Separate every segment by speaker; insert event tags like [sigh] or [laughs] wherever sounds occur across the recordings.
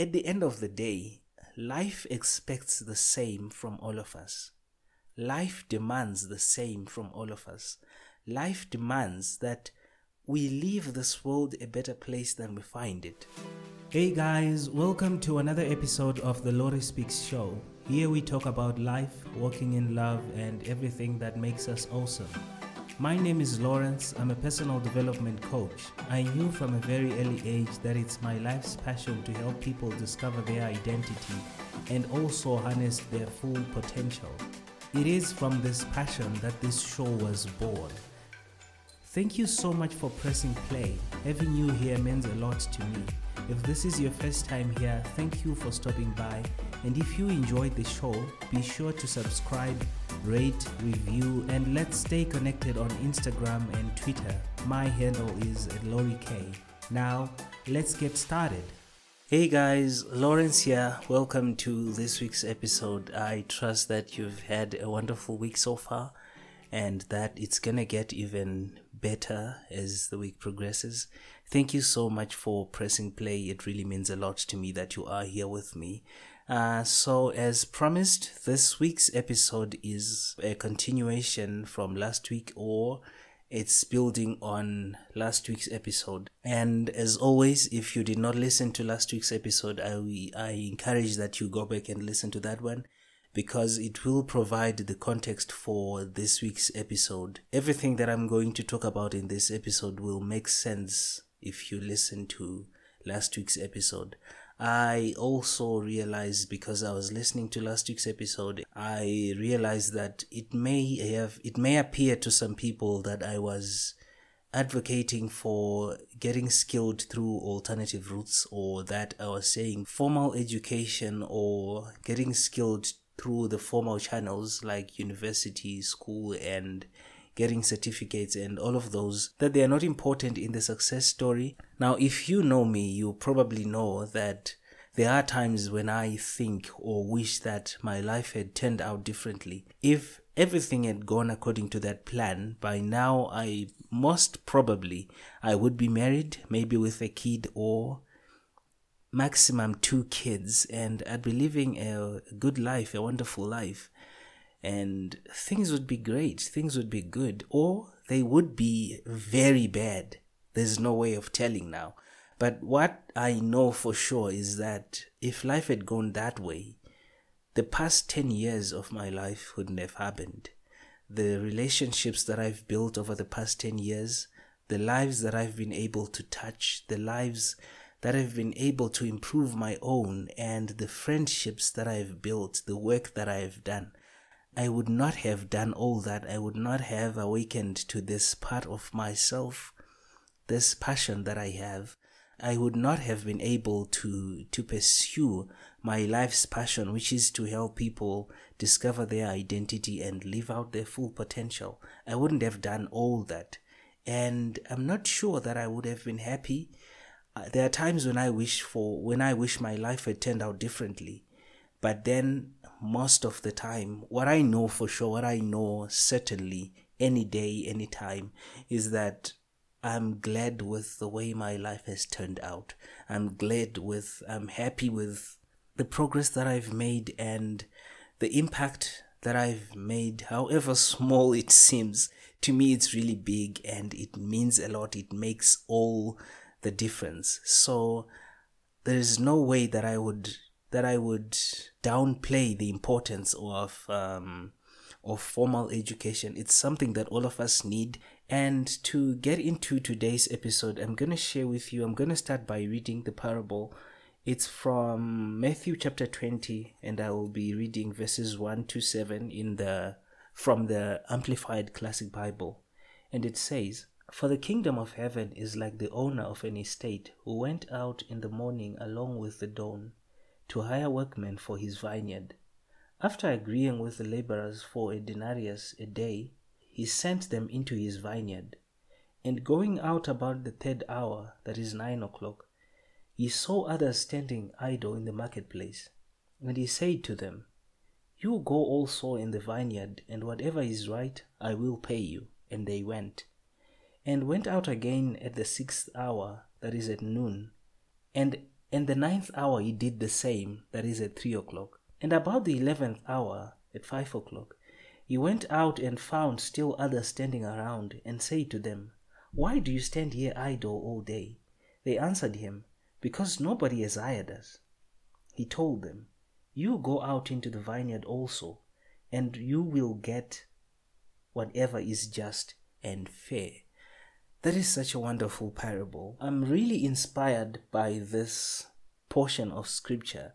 Speaker 1: at the end of the day, life expects the same from all of us. Life demands the same from all of us. Life demands that we leave this world a better place than we find it. Hey guys, welcome to another episode of the Lori Speaks show. Here we talk about life, walking in love, and everything that makes us awesome. My name is Lawrence. I'm a personal development coach. I knew from a very early age that it's my life's passion to help people discover their identity and also harness their full potential. It is from this passion that this show was born. Thank you so much for pressing play. Having you here means a lot to me. If this is your first time here, thank you for stopping by. And if you enjoyed the show, be sure to subscribe, rate, review, and let's stay connected on Instagram and Twitter. My handle is Lori K. Now, let's get started. Hey guys, Lawrence here. Welcome to this week's episode. I trust that you've had a wonderful week so far and that it's gonna get even better as the week progresses. Thank you so much for pressing play. It really means a lot to me that you are here with me. Uh, so, as promised, this week's episode is a continuation from last week, or it's building on last week's episode. And as always, if you did not listen to last week's episode, I, I encourage that you go back and listen to that one because it will provide the context for this week's episode. Everything that I'm going to talk about in this episode will make sense if you listen to last week's episode. I also realized because I was listening to last week's episode, I realized that it may have, it may appear to some people that I was advocating for getting skilled through alternative routes or that I was saying formal education or getting skilled through the formal channels like university, school, and getting certificates and all of those, that they are not important in the success story. Now, if you know me, you probably know that there are times when I think or wish that my life had turned out differently. If everything had gone according to that plan, by now I most probably I would be married, maybe with a kid or maximum two kids and I'd be living a good life, a wonderful life. And things would be great, things would be good, or they would be very bad. There's no way of telling now. But what I know for sure is that if life had gone that way, the past 10 years of my life wouldn't have happened. The relationships that I've built over the past 10 years, the lives that I've been able to touch, the lives that I've been able to improve my own and the friendships that I've built, the work that I've done. I would not have done all that. I would not have awakened to this part of myself, this passion that I have. I would not have been able to, to pursue my life's passion, which is to help people discover their identity and live out their full potential. I wouldn't have done all that. And I'm not sure that I would have been happy Uh, there are times when I wish for when I wish my life had turned out differently. But then most of the time, what I know for sure, what I know certainly any day, any time, is that I'm glad with the way my life has turned out. I'm glad with I'm happy with the progress that I've made and the impact that I've made, however small it seems, to me it's really big and it means a lot. It makes all the difference. So there is no way that I would that I would downplay the importance of um, of formal education. It's something that all of us need. And to get into today's episode, I'm gonna share with you. I'm gonna start by reading the parable. It's from Matthew chapter 20, and I will be reading verses 1 to 7 in the from the Amplified Classic Bible. And it says, for the kingdom of heaven is like the owner of an estate who went out in the morning along with the dawn to hire workmen for his vineyard. After agreeing with the laborers for a denarius a day, he sent them into his vineyard. And going out about the third hour, that is nine o'clock, he saw others standing idle in the marketplace. And he said to them, You go also in the vineyard, and whatever is right I will pay you. And they went and went out again at the sixth hour, that is at noon, and in the ninth hour he did the same, that is at three o'clock. And about the eleventh hour, at five o'clock, he went out and found still others standing around, and said to them, Why do you stand here idle all day? They answered him, Because nobody has hired us. He told them, You go out into the vineyard also, and you will get whatever is just and fair. That is such a wonderful parable. I'm really inspired by this portion of scripture.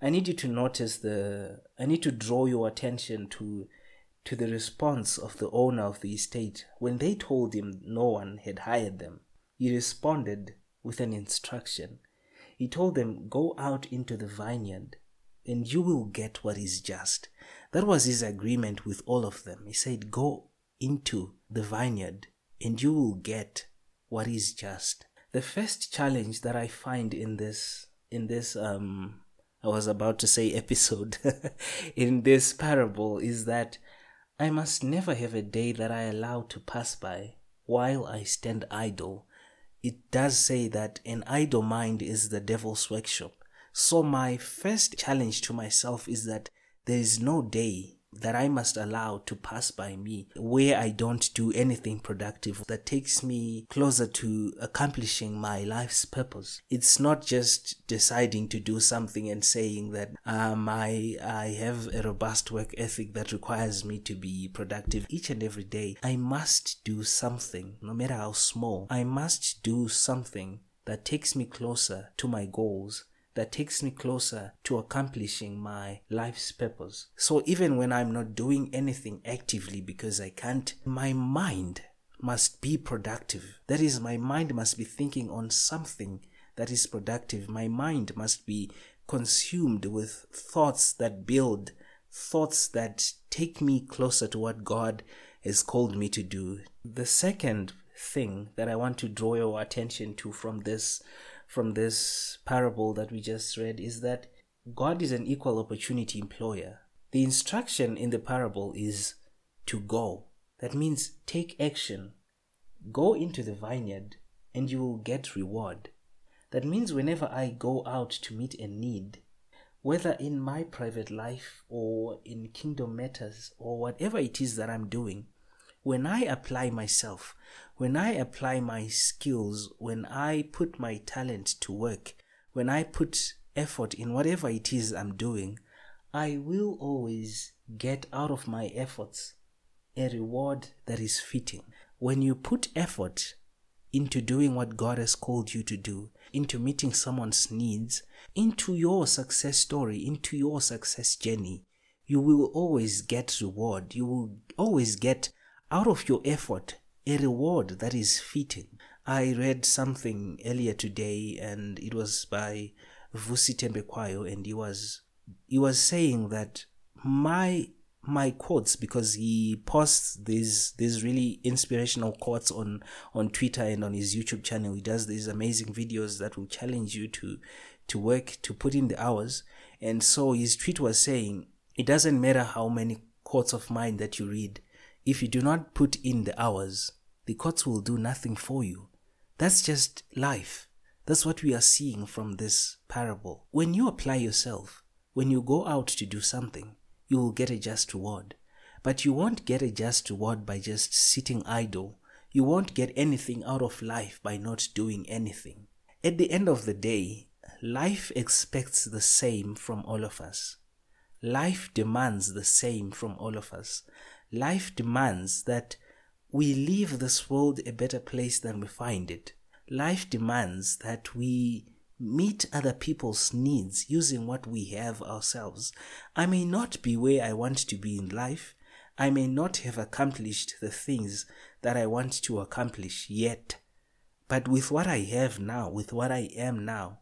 Speaker 1: I need you to notice the I need to draw your attention to to the response of the owner of the estate when they told him no one had hired them. He responded with an instruction. He told them, Go out into the vineyard and you will get what is just. That was his agreement with all of them. He said, Go into the vineyard and you will get what is just. The first challenge that I find in this in this um I was about to say [laughs] episode [laughs] in this parable is that I must never have a day that I allow to pass by while I stand idle. It does say that an idle mind is the devil's workshop. So my first challenge to myself is that there is no day that I must allow to pass by me where I don't do anything productive that takes me closer to accomplishing my life's purpose. It's not just deciding to do something and saying that um, I, I have a robust work ethic that requires me to be productive each and every day. I must do something, no matter how small. I must do something that takes me closer to my goals that takes me closer to accomplishing my life's purpose. So even when I'm not doing anything actively because I can't, my mind must be productive. That is, my mind must be thinking on something that is productive. My mind must be consumed with thoughts that build, thoughts that take me closer to what God has called me to do. The second thing that I want to draw your attention to from this from this parable that we just read is that God is an equal opportunity employer. The instruction in the parable is to go. That means take action. Go into the vineyard and you will get reward. That means whenever I go out to meet a need, whether in my private life or in kingdom matters or whatever it is that I'm doing, when I apply myself, when I apply my skills, when I put my talent to work, when I put effort in whatever it is I'm doing, I will always get out of my efforts a reward that is fitting. When you put effort into doing what God has called you to do, into meeting someone's needs, into your success story, into your success journey, you will always get reward. You will always get out of your effort a reward that is fitting. I read something earlier today and it was by Vusi Thembekwayo and he was he was saying that my my quotes because he posts these these really inspirational quotes on on Twitter and on his YouTube channel. He does these amazing videos that will challenge you to to work to put in the hours. And so his tweet was saying it doesn't matter how many quotes of mine that you read if you do not put in the hours, the courts will do nothing for you. That's just life. That's what we are seeing from this parable. When you apply yourself, when you go out to do something, you will get a just reward. But you won't get a just reward by just sitting idle. You won't get anything out of life by not doing anything. At the end of the day, life expects the same from all of us. Life demands the same from all of us life demands that we leave this world a better place than we find it. Life demands that we meet other people's needs using what we have ourselves. I may not be where I want to be in life. I may not have accomplished the things that I want to accomplish yet. But with what I have now, with what I am now,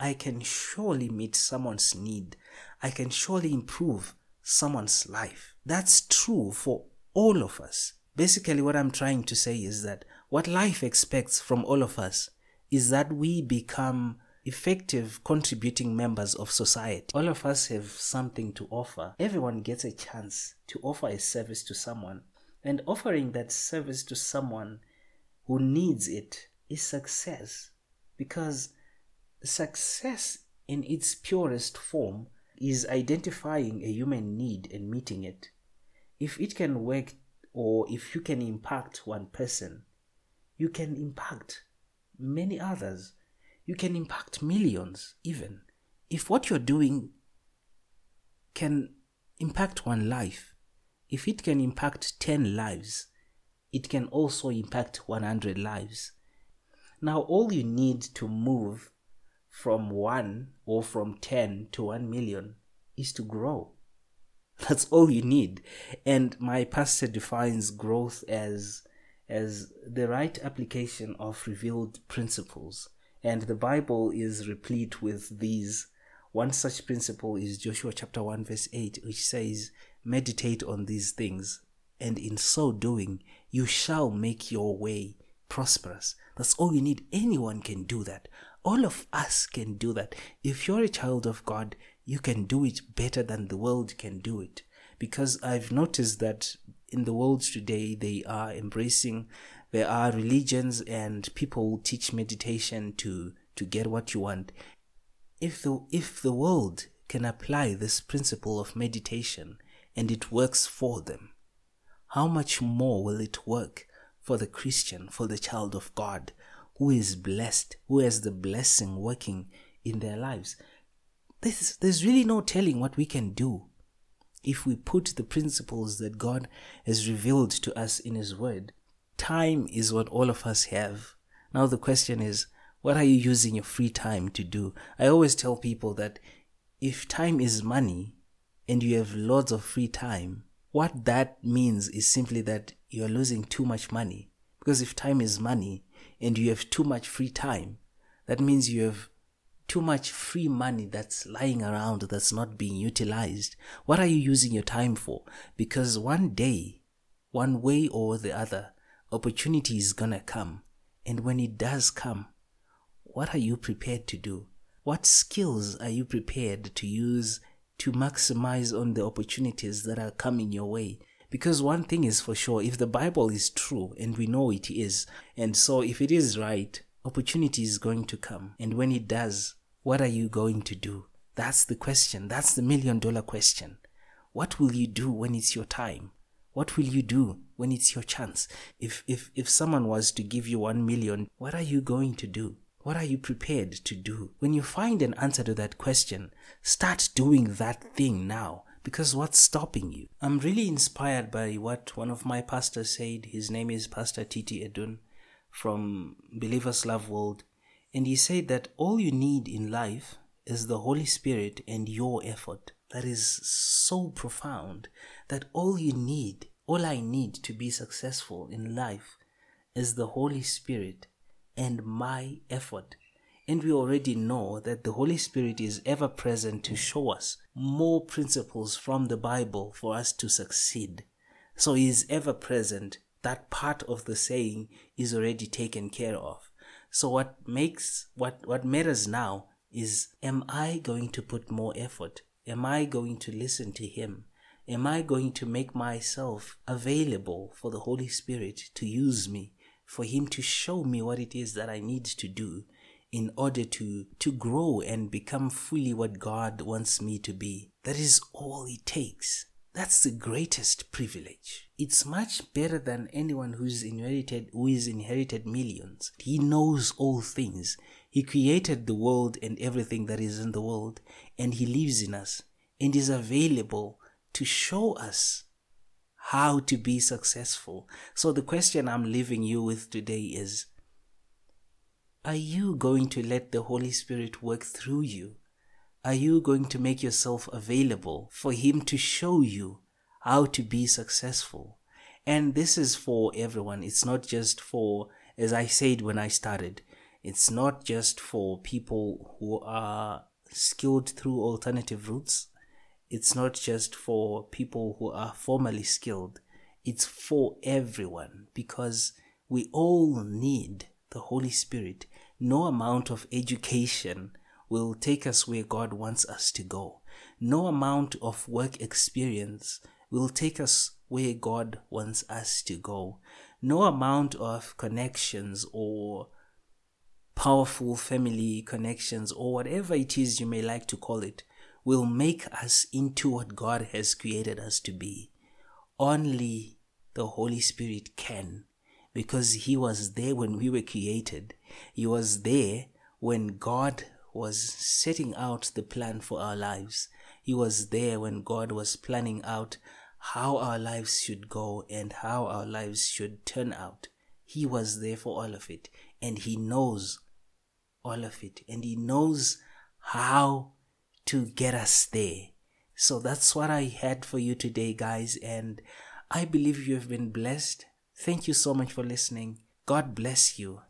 Speaker 1: I can surely meet someone's need. I can surely improve someone's life. That's true for all of us. Basically, what I'm trying to say is that what life expects from all of us is that we become effective contributing members of society. All of us have something to offer. Everyone gets a chance to offer a service to someone. And offering that service to someone who needs it is success because success in its purest form is identifying a human need and meeting it. If it can work or if you can impact one person, you can impact many others. You can impact millions, even. If what you're doing can impact one life, if it can impact 10 lives, it can also impact 100 lives. Now, all you need to move from 1 or from 10 to 1 million is to grow. [laughs] That's all you need. And my pastor defines growth as as the right application of revealed principles. And the Bible is replete with these. One such principle is Joshua chapter 1 verse 8 which says, "Meditate on these things, and in so doing you shall make your way prosperous." That's all you need. Anyone can do that. All of us can do that. If you're a child of God, you can do it better than the world can do it. Because I've noticed that in the world today, they are embracing, there are religions and people teach meditation to, to get what you want. If the, if the world can apply this principle of meditation and it works for them, how much more will it work for the Christian, for the child of God, who is blessed, who has the blessing working in their lives? There's, there's really no telling what we can do if we put the principles that God has revealed to us in His Word. Time is what all of us have. Now, the question is, what are you using your free time to do? I always tell people that if time is money and you have lots of free time, what that means is simply that you are losing too much money. Because if time is money and you have too much free time, that means you have too much free money that's lying around that's not being utilized. What are you using your time for? Because one day, one way or the other, opportunity is gonna come. And when it does come, what are you prepared to do? What skills are you prepared to use to maximize on the opportunities that are coming your way? Because one thing is for sure, if the Bible is true, and we know it is, and so if it is right, opportunity is going to come. And when it does, what are you going to do? That's the question. That's the million dollar question. What will you do when it's your time? What will you do when it's your chance? If, if, if someone was to give you one million, what are you going to do? What are you prepared to do? When you find an answer to that question, start doing that thing now. Because what's stopping you? I'm really inspired by what one of my pastors said. His name is Pastor Titi Edun from Believers LoveWorld. And he said that all you need in life is the Holy Spirit and your effort. That is so profound that all you need, all I need to be successful in life is the Holy Spirit and my effort. And we already know that the Holy Spirit is ever present to show us more principles from the Bible for us to succeed. So he is ever present that part of the saying is already taken care of. So what makes what what matters now is am I going to put more effort? Am I going to listen to him? Am I going to make myself available for the Holy Spirit to use me, for him to show me what it is that I need to do in order to to grow and become fully what God wants me to be? That is all it takes. That's the greatest privilege. It's much better than anyone who's inherited who is inherited millions. He knows all things. He created the world and everything that is in the world, and he lives in us and is available to show us how to be successful. So the question I'm leaving you with today is Are you going to let the Holy Spirit work through you? Are you going to make yourself available for Him to show you how to be successful? And this is for everyone. It's not just for, as I said when I started, it's not just for people who are skilled through alternative routes. It's not just for people who are formally skilled. It's for everyone because we all need the Holy Spirit. No amount of education will take us where God wants us to go. No amount of work experience will take us where God wants us to go. No amount of connections or powerful family connections or whatever it is you may like to call it will make us into what God has created us to be. Only the Holy Spirit can because He was there when we were created. He was there when God was setting out the plan for our lives. He was there when God was planning out how our lives should go and how our lives should turn out. He was there for all of it and He knows all of it and He knows how to get us there. So that's what I had for you today, guys, and I believe you have been blessed. Thank you so much for listening. God bless you.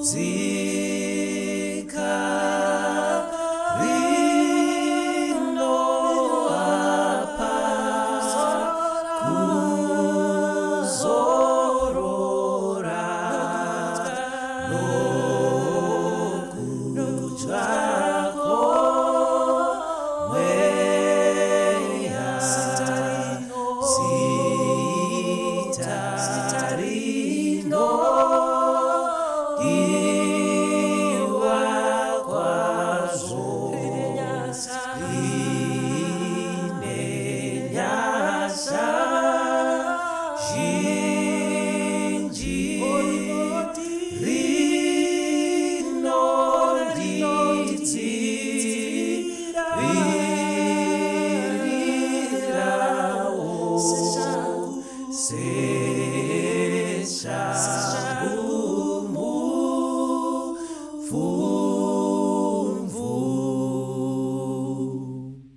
Speaker 1: Rajesu